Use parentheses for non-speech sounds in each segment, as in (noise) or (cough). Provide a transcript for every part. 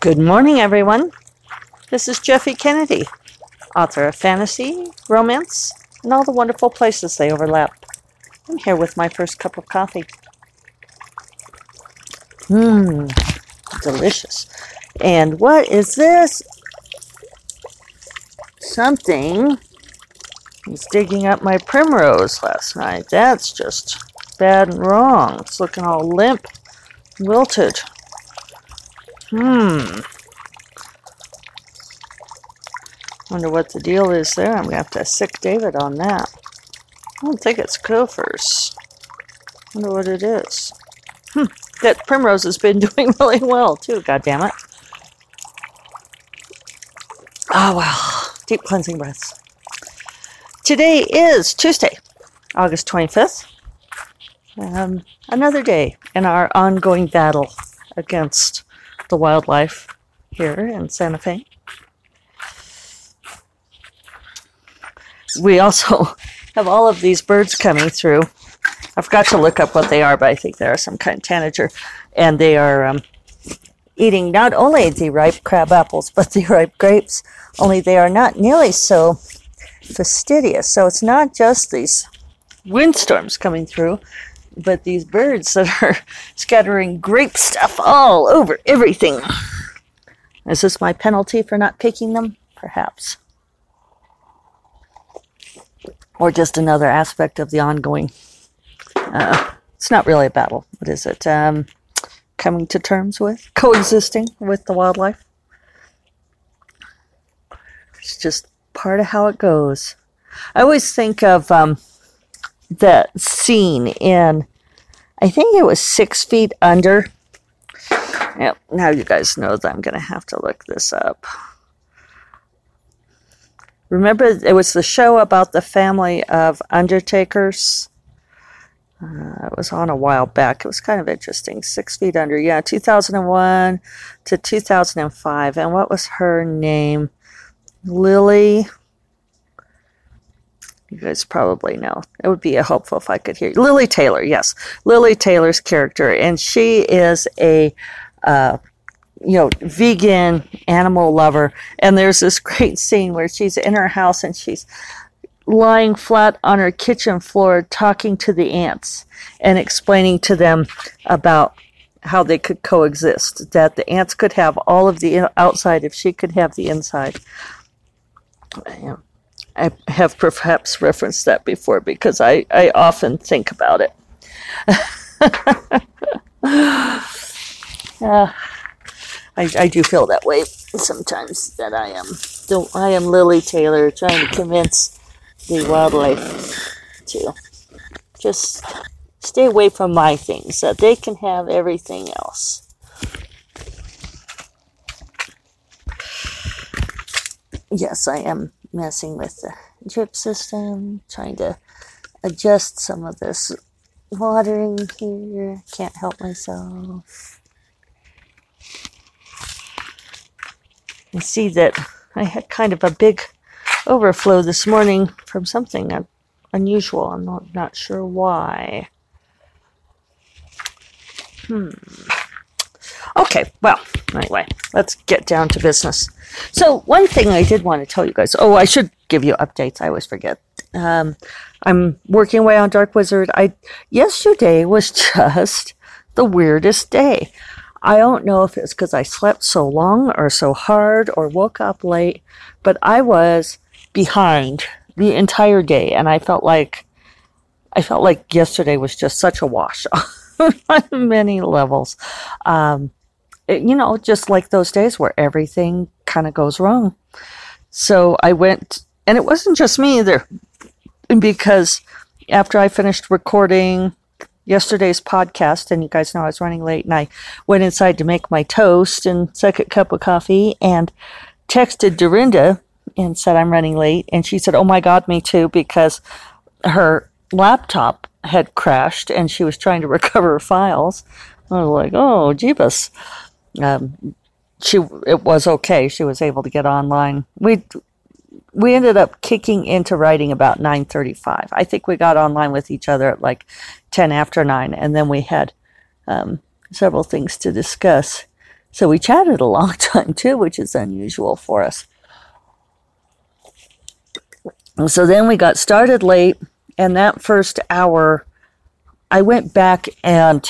Good morning, everyone. This is Jeffe Kennedy, author of fantasy, romance, and all the wonderful places they overlap. I'm here with my first cup of coffee. Mmm, delicious. And what is this? Something was digging up my primrose last night. That's just bad and wrong. It's looking all limp, wilted. Hmm. Wonder what the deal is there. I'm gonna have to sic David on that. I don't think it's gophers. Wonder what it is. Hmm. That primrose has been (laughs) doing really well too. God damn it. Oh well. Deep cleansing breaths. Today is Tuesday, August 25th. Um, another day in our ongoing battle against the wildlife here in Santa Fe. We also (laughs) have all of these birds coming through. I forgot to look up what they are, but I think they are some kind of tanager. And they are um, eating not only the ripe crab apples, but the (laughs) ripe grapes, only they are not nearly so fastidious. So it's not just these windstorms coming through, but these birds that are (laughs) scattering grape stuff all over everything. Is this my penalty for not picking them? Perhaps. Or just another aspect of the ongoing. Uh, it's not really a battle. What is it? Um, coming to terms with? Coexisting with the wildlife? It's just part of how it goes. I always think of um, that scene in, I think it was Six Feet Under. Yep, now you guys know that I'm going to have to look this up. Remember, it was the show about the family of undertakers. Uh, it was on a while back. It was kind of interesting. Six Feet Under, yeah, 2001 to 2005. And what was her name? Lili you guys probably know. It would be helpful if I could hear you. Lili Taylor, yes. Lili Taylor's character. And she is a, uh, you know, vegan animal lover. And there's this great scene where she's in her house and she's lying flat on her kitchen floor talking to the ants and explaining to them about how they could coexist. That the ants could have all of the outside if she could have the inside. I have perhaps referenced that before because I, I often think about it. (laughs) uh, I, I do feel that way sometimes that I am I am Lili Taylor trying to convince the wildlife to just stay away from my things that they can have everything else. Yes, I am messing with the drip system, trying to adjust some of this watering here. Can't help myself. You see that I had kind of a big overflow this morning from something unusual. I'm not, not sure why. Hmm. Okay, well, anyway, let's get down to business. So, one thing I did want to tell you guys oh, I should give you updates. I always forget. Um, I'm working away on Dark Wizard. I Yesterday was (laughs) just the weirdest day. I don't know if it's because I slept so long or so hard or woke up late, but I was behind the entire day, and I felt like I felt like yesterday was just such a wash (laughs) on many levels. Um, you know, just like those days where everything kind of goes wrong. So I went, and it wasn't just me either, because after I finished recording yesterday's podcast, and you guys know I was running late, and I went inside to make my toast and second cup of coffee, and texted Dorinda and said I'm running late, and she said, "Oh my God, me too," because her laptop had crashed and she was trying to (laughs) recover files. I was like, "Oh, jeebus." Um, she it was okay. She was able to get online. We we ended up kicking into writing about 9:35. I think we got online with each other at like 10 after 9 and then we had um, several things to discuss So we chatted a long (laughs) time too, which is unusual for us. So then we got started late, and that first hour, I went back and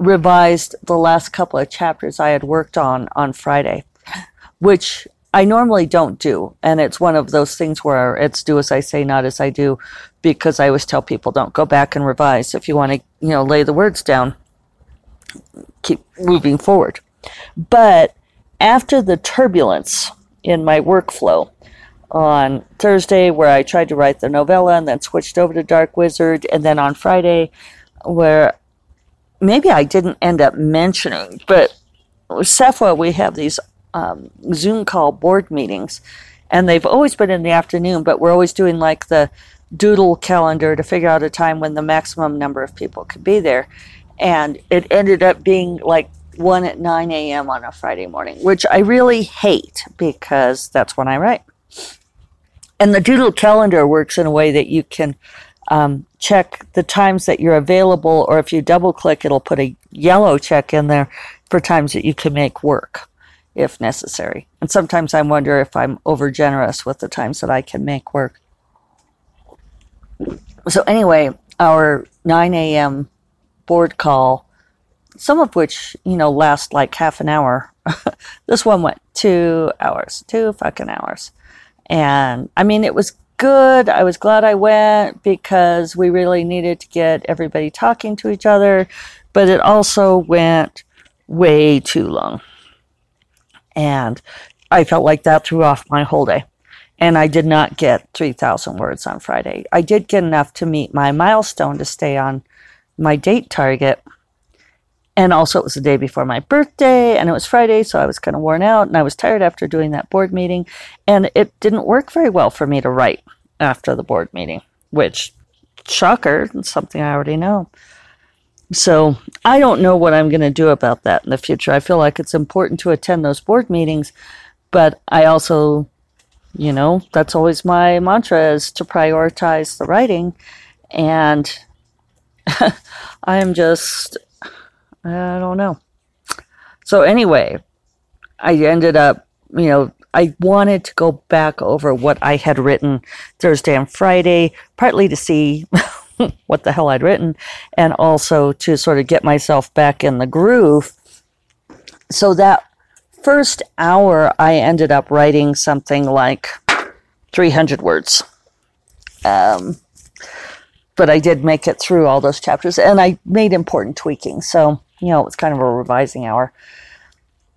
revised the last couple of chapters I had worked on on Friday, which I normally don't do. And it's one of those things where it's do as I say, not as I do, because I always tell people don't go back and revise. If you want to, you know, lay the words down, keep moving forward. But after the turbulence in my workflow on Thursday, where I tried to write the novella and then switched over to Dark Wizard, and then on Friday, where maybe I didn't end up mentioning, but with SFWA, we have these um, Zoom call board meetings, and they've always been in the afternoon, but we're always doing like the doodle calendar to figure out a time when the maximum number of people could be there. And it ended up being like one at 9 a.m. on a Friday morning, which I really hate because that's when I write. And the Doodle calendar works in a way that you can um, check the times that you're available, or if you double click, it'll put a yellow check in there for times that you can make work if necessary. And sometimes I wonder if I'm over generous with the times that I can make work. So, anyway, our 9 a.m. board call some of which, you know, last like half an hour. (laughs) this one went two hours, two fucking hours. And I mean, it was good. I was glad I went because we really needed to get everybody talking to each other, but it also went way too long. And I felt like that threw off my whole day. And I did not get 3,000 words on Friday. I did get enough to meet my milestone to stay on my date target and also, it was the day before my birthday, and it was Friday, so I was kind of worn out, and I was tired after doing that board meeting. And it didn't work very well for me to write after the board meeting, which, shocker, something I already know. So I don't know what I'm going to do about that in the future. I feel like it's important to attend those board meetings, but I also, you know, that's always my mantra is to prioritize the writing. And (laughs) I am just I don't know. So anyway, I ended up, you know, I wanted to go back over what I had written Thursday and Friday, partly to see (laughs) what the hell I'd written, and also to sort of get myself back in the groove. So that first hour, I ended up writing something like 300 words. Um, but I did make it through all those chapters, and I made important tweaking. So you know, it was kind of a revising hour.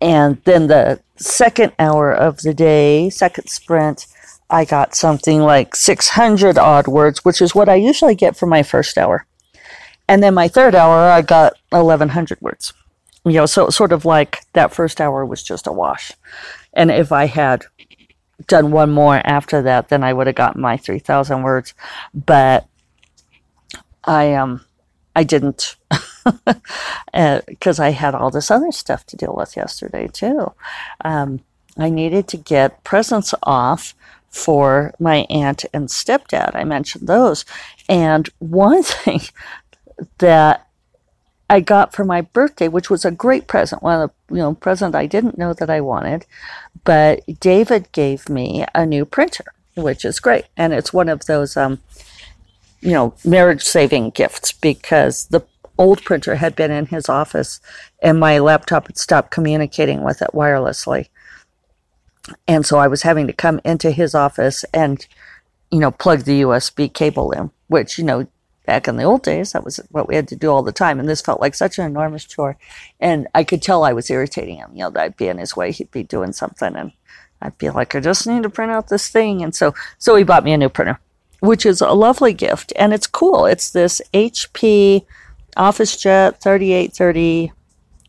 And then the second hour of the day, second sprint, I got something like 600 odd words, which is what I usually get for my first hour. And then my third hour, I got 1100 words. You know, so sort of like that first hour was just a wash. And if I had done one more after that, then I would have gotten my 3000 words. But I, um, I didn't because (laughs) uh, I had all this other stuff to deal with yesterday too. Um, I needed to get presents off for my aunt and stepdad. I mentioned those. And one (laughs) thing that I got for my birthday, which was a great present, one of the you know present I didn't know that I wanted, but David gave me a new printer, which is great, and it's one of those um, you know, marriage saving gifts because the old printer had been in his office and my laptop had stopped communicating with it wirelessly. And so I was having to come into his office and, you know, plug the USB cable in, which, you know, back in the old days, that was what we had to do all the time. And this felt like such an enormous chore. And I could tell I was irritating him. You know, I'd be in his way, he'd be doing something, and I'd be like, I just need to print out this thing. And so, so he bought me a new printer which is a lovely gift. And it's cool. It's this HP OfficeJet 3830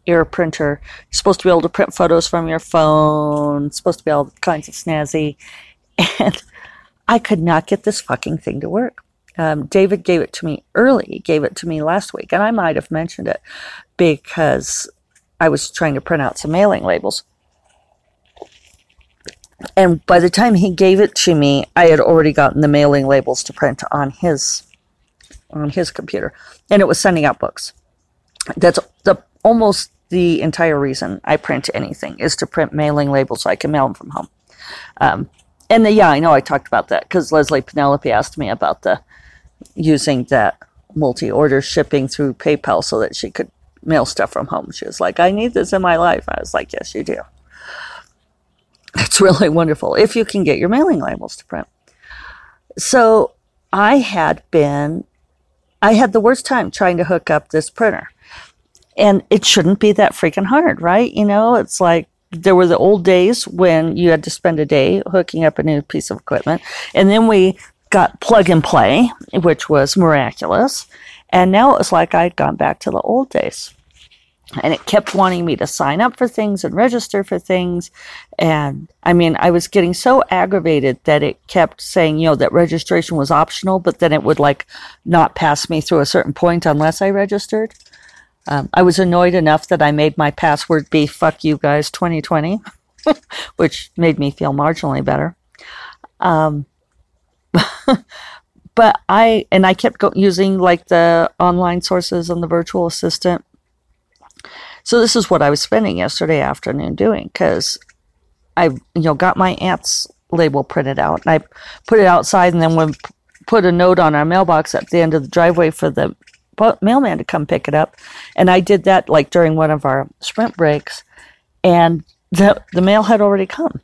air printer. You're supposed to be able to print photos from your phone, it's supposed to be all kinds of snazzy. (laughs) And I could not get this fucking thing to work. Um, David gave it to me early, he gave it to me last week, and I might have mentioned it because I was trying to print out some mailing labels. And by the time he gave it to me, I had already gotten the mailing labels to print on his on his computer, and it was sending out books. That's the almost the entire reason I print anything is to print mailing labels so I can mail them from home. Um, and the, yeah, I know I talked about that because Leslye Penelope asked me about the using that multi-order shipping through PayPal so that she could mail stuff from home. She was like, "I need this in my life." I was like, "Yes, you do." It's (laughs) really wonderful if you can get your mailing labels to print. So I had been, I had the worst time trying to hook up this printer. And it shouldn't be that freaking hard, right? You know, it's like there were the old days when you had to spend a day hooking up a new piece of equipment. And then we got plug and play, which was miraculous. And now it was like I'd gone back to the old days. And it kept wanting me to sign up for things and register for things. And I mean, I was getting so aggravated that it kept saying, you know, that registration was optional, but then it would like not pass me through a certain point unless I registered. Um, I was annoyed enough that I made my password be fuck you guys 2020, (laughs) which made me feel marginally better. Um, (laughs) but I, and I kept go- using like the online sources and the virtual assistant. So this is what I was spending yesterday afternoon doing because I, you know, got my aunt's label printed out and I put it outside and then when put a note on our mailbox at the end of the driveway for the mailman to come pick it up. And I did that like during one of our sprint breaks, and the the mail had already come,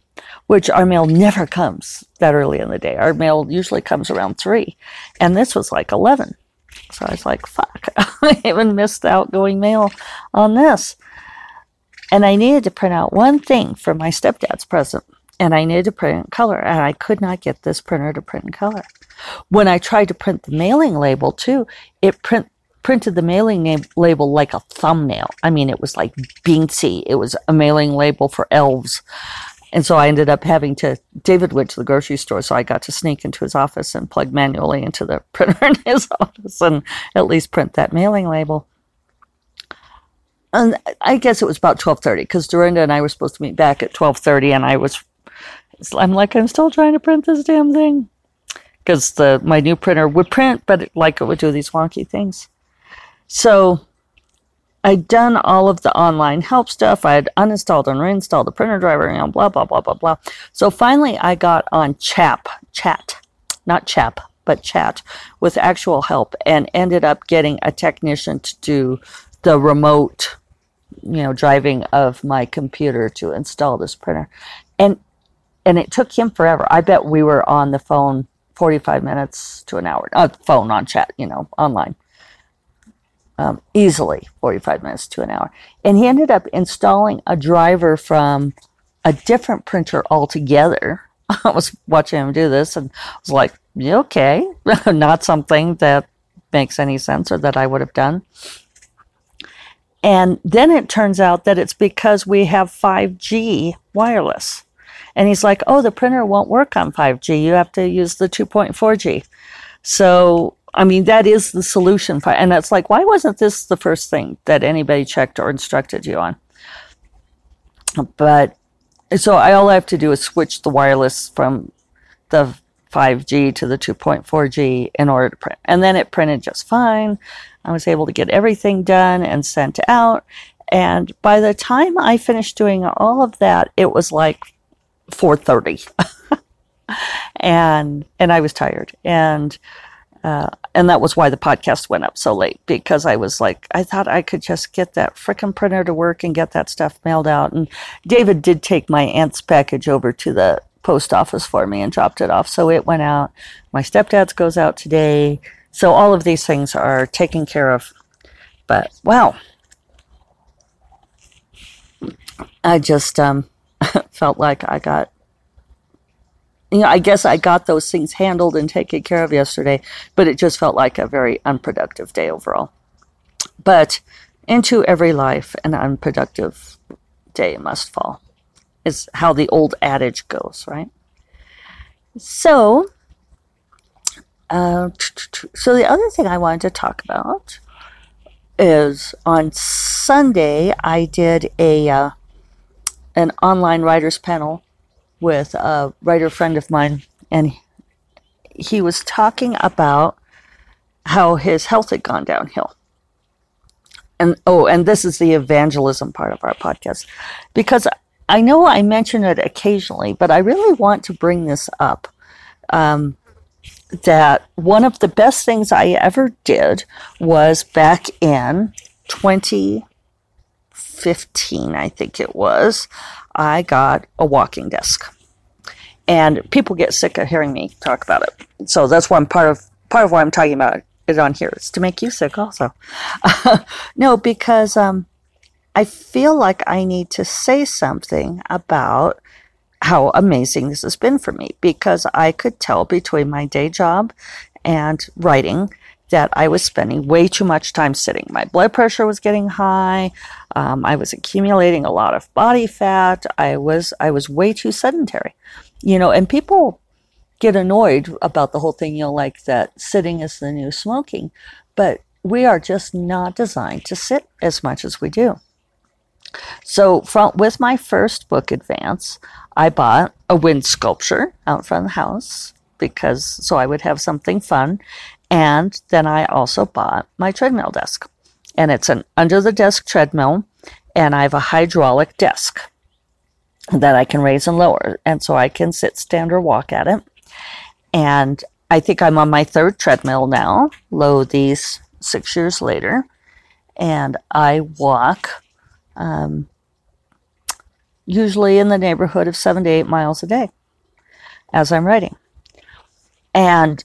which our mail never comes that early in the day. Our mail usually comes around three, and this was like eleven. So I was like, "Fuck!" (laughs) I even missed outgoing mail on this, and I needed to print out one thing for my stepdad's present, and I needed to print in color, and I could not get this printer to print in color. When I tried to print the mailing label too, it print printed the mailing name label like a thumbnail. I mean, it was like beansy. It was a mailing label for elves. And so I ended up having to, David went to the grocery store, so I got to sneak into his office and plug manually into the (laughs) printer in his office and at least print that mailing label. And I guess it was about 1230 because Dorinda and I were supposed to meet back at 1230 and I was, I'm like, I'm still trying to print this damn thing because the my new printer would print, but it, like it would do these wonky things. So I'd done all of the online help stuff. I had uninstalled and reinstalled the printer driver, know, blah, blah, blah, blah, blah. So finally I got on CHAP, chat, not CHAP, but chat with actual help and ended up getting a technician to do the remote, you know, driving of my computer to install this printer. And and it took him forever. I bet we were on the phone 45 minutes to an hour. Uh, phone on chat, you know, online um, easily 45 minutes to an hour. And he ended up installing a driver from a different printer altogether. (laughs) I was watching him do this and I was like, okay, (laughs) not something that makes any sense or that I would have done. And then it turns out that it's because we have 5G wireless. And he's like, oh, the printer won't work on 5G. You have to use the 2.4G. So I mean, that is the solution. For, and it's like, why wasn't this the first thing that anybody checked or instructed you on? But so I, all I have to do is switch the wireless from the 5G to the 2.4G in order to print. And then it printed just fine. I was able to get everything done and sent out. And by the time I finished doing all of that, it was like 4:30. (laughs) and and I was tired. And uh, and that was why the podcast went up so late because I was like, I thought I could just get that frickin' printer to work and get that stuff mailed out. And David did take my aunt's package over to the post office for me and dropped it off. So it went out. My stepdad's goes out today. So all of these things are taken care of. But wow. I just um, (laughs) felt like I got you know, I guess I got those things handled and taken care of yesterday, but it just felt like a very unproductive day overall. But into every life, an unproductive day must fall, is how the old adage goes, right? So, uh, so the other thing I wanted to talk about is on Sunday I did a uh, an online writers panel with a writer friend of mine, and he was talking about how his health had gone downhill. and oh, and this is the evangelism part of our podcast, because I know I mention it occasionally, but I really want to bring this up. Um, that one of the best things I ever did was back in 2015, I think it was. I got a walking desk, and people get sick of hearing me talk about it. So that's one part of part of why I'm talking about it on here is to make you sick, also. (laughs) no, because um, I feel like I need to say something about how amazing this has been for me because I could tell between my day job and writing that I was spending way too much time sitting. My blood pressure was getting high. Um, I was accumulating a lot of body fat. I was I was way too sedentary, you know. And people get annoyed about the whole thing, you know, like that sitting is the new smoking, but we are just not designed to sit as much as we do. So, from with my first book advance, I bought a wind sculpture out front of the house because so I would have something fun. And then I also bought my treadmill desk. And it's an under the desk treadmill, and I have a hydraulic desk that I can raise and lower. And so I can sit, stand, or walk at it. And I think I'm on my third treadmill now, low these six years later. And I walk um, usually in the neighborhood of seven to eight miles a day as I'm writing. And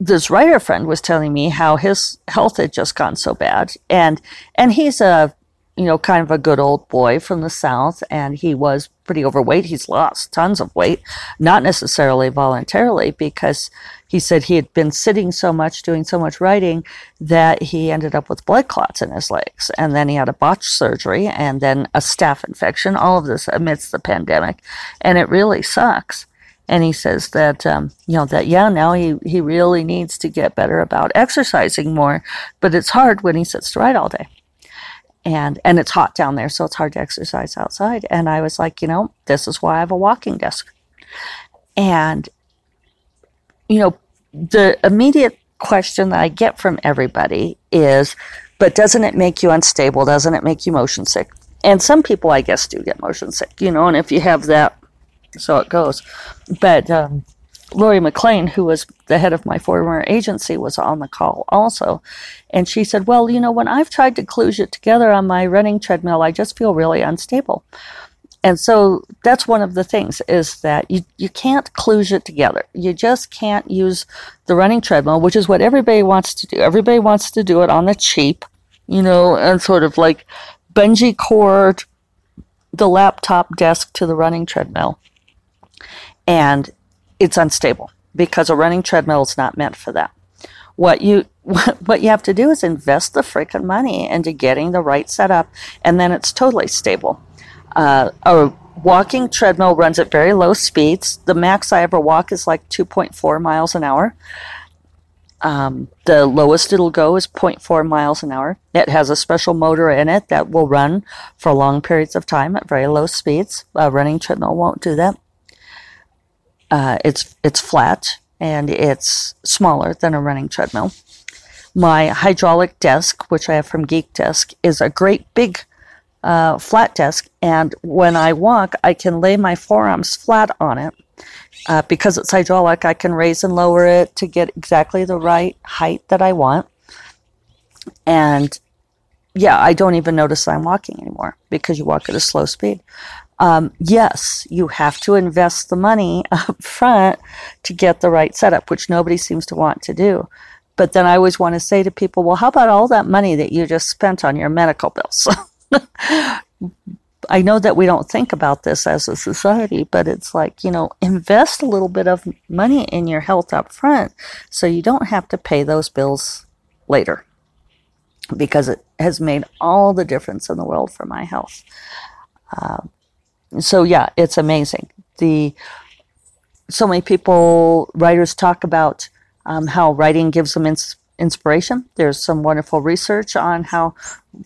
this writer friend was telling me how his health had just gone so bad. And and he's a you know, kind of a good old boy from the South, and he was pretty overweight. He's lost tons of weight, not necessarily voluntarily, because he said he had been sitting so much, doing so much writing, that he ended up with blood clots in his legs. And then he had a botched surgery and then a staph infection, all of this amidst the pandemic. And it really sucks. And he says that, um, you know, that, yeah, now he, he really needs to get better about exercising more, but it's hard when he sits to write all day. And and it's hot down there so it's hard to exercise outside. And i was like you know this is why i have a walking desk. And you know the immediate question that i get from everybody is but doesn't it make you unstable? Doesn't it make you motion sick? And some people i guess do get motion sick you know and if you have that so it goes but um, Laurie McLean, who was the head of my former agency, was on the call also. And she said, Well, you know, when I've tried to kludge it together on my running treadmill, I just feel really unstable. And so that's one of the things is that you, you can't kludge it together. You just can't use the running treadmill, which is what everybody wants to do. Everybody wants to do it on the cheap, you know, and sort of like bungee cord the laptop desk to the running treadmill. And it's unstable because a running treadmill is not meant for that. What you (laughs) what you have to do is invest the freaking money into getting the right setup, and then it's totally stable. Uh, a walking treadmill runs at very low speeds. The max I ever walk is like 2.4 miles an hour. Um, the lowest it'll go is 0.4 miles an hour. It has a special motor in it that will run for long periods of time at very low speeds. A running treadmill won't do that. Uh, it's it's flat and it's smaller than a running treadmill. My hydraulic desk, which I have from Geek Desk, is a great big uh, flat desk, and when I walk, I can lay my forearms flat on it. Uh, because it's hydraulic, I can raise and lower it to get exactly the right height that I want. And yeah, I don't even notice I'm walking anymore because you walk at a slow speed um, yes, you have to invest the money (laughs) up front to get the right setup, which nobody seems to want to do. But then I always want to say to people, well, how about all that money that you just spent on your medical bills? (laughs) I know that we don't think about this as a society, but it's like, you know, invest a little bit of money in your health up front so you don't have to pay those bills later because it has made all the difference in the world for my health. Uh, so yeah, it's amazing. The so many people, writers talk about um, how writing gives them ins- inspiration. There's some wonderful research on how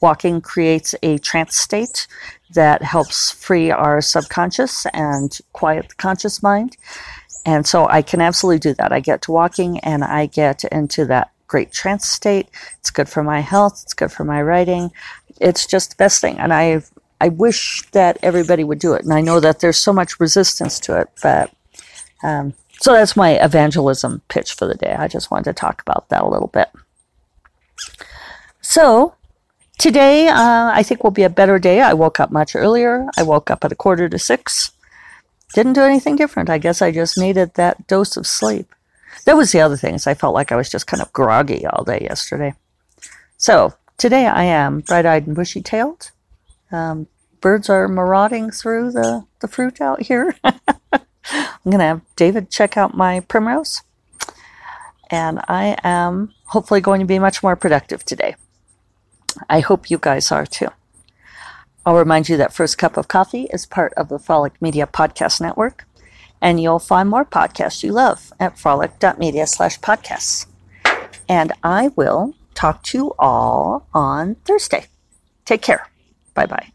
walking creates a trance state that helps free our subconscious and quiet the conscious mind. And so I can absolutely do that. I get to walking and I get into that great trance state. It's good for my health. It's good for my writing. It's just the best thing. And I, I wish that everybody would do it. And I know that there's so much resistance to it, but um, so that's my evangelism pitch for the day. I just wanted to talk about that a little bit. So today, uh, I think will be a better day. I woke up much earlier. I woke up at a quarter to six. Didn't do anything different. I guess I just needed that dose of sleep. That was the other thing. Is I felt like I was just kind of groggy all day yesterday. So today I am bright-eyed and bushy-tailed. Um, birds are marauding through the, the fruit out here. (laughs) I'm going to have David check out my primrose. And I am hopefully going to be much more productive today. I hope you guys are too. I'll remind you that First Cup of Coffee is part of the Frolic Media Podcast Network, and you'll find more podcasts you love at frolic.media slash podcasts. And I will talk to you all on Thursday. Take care. Bye bye.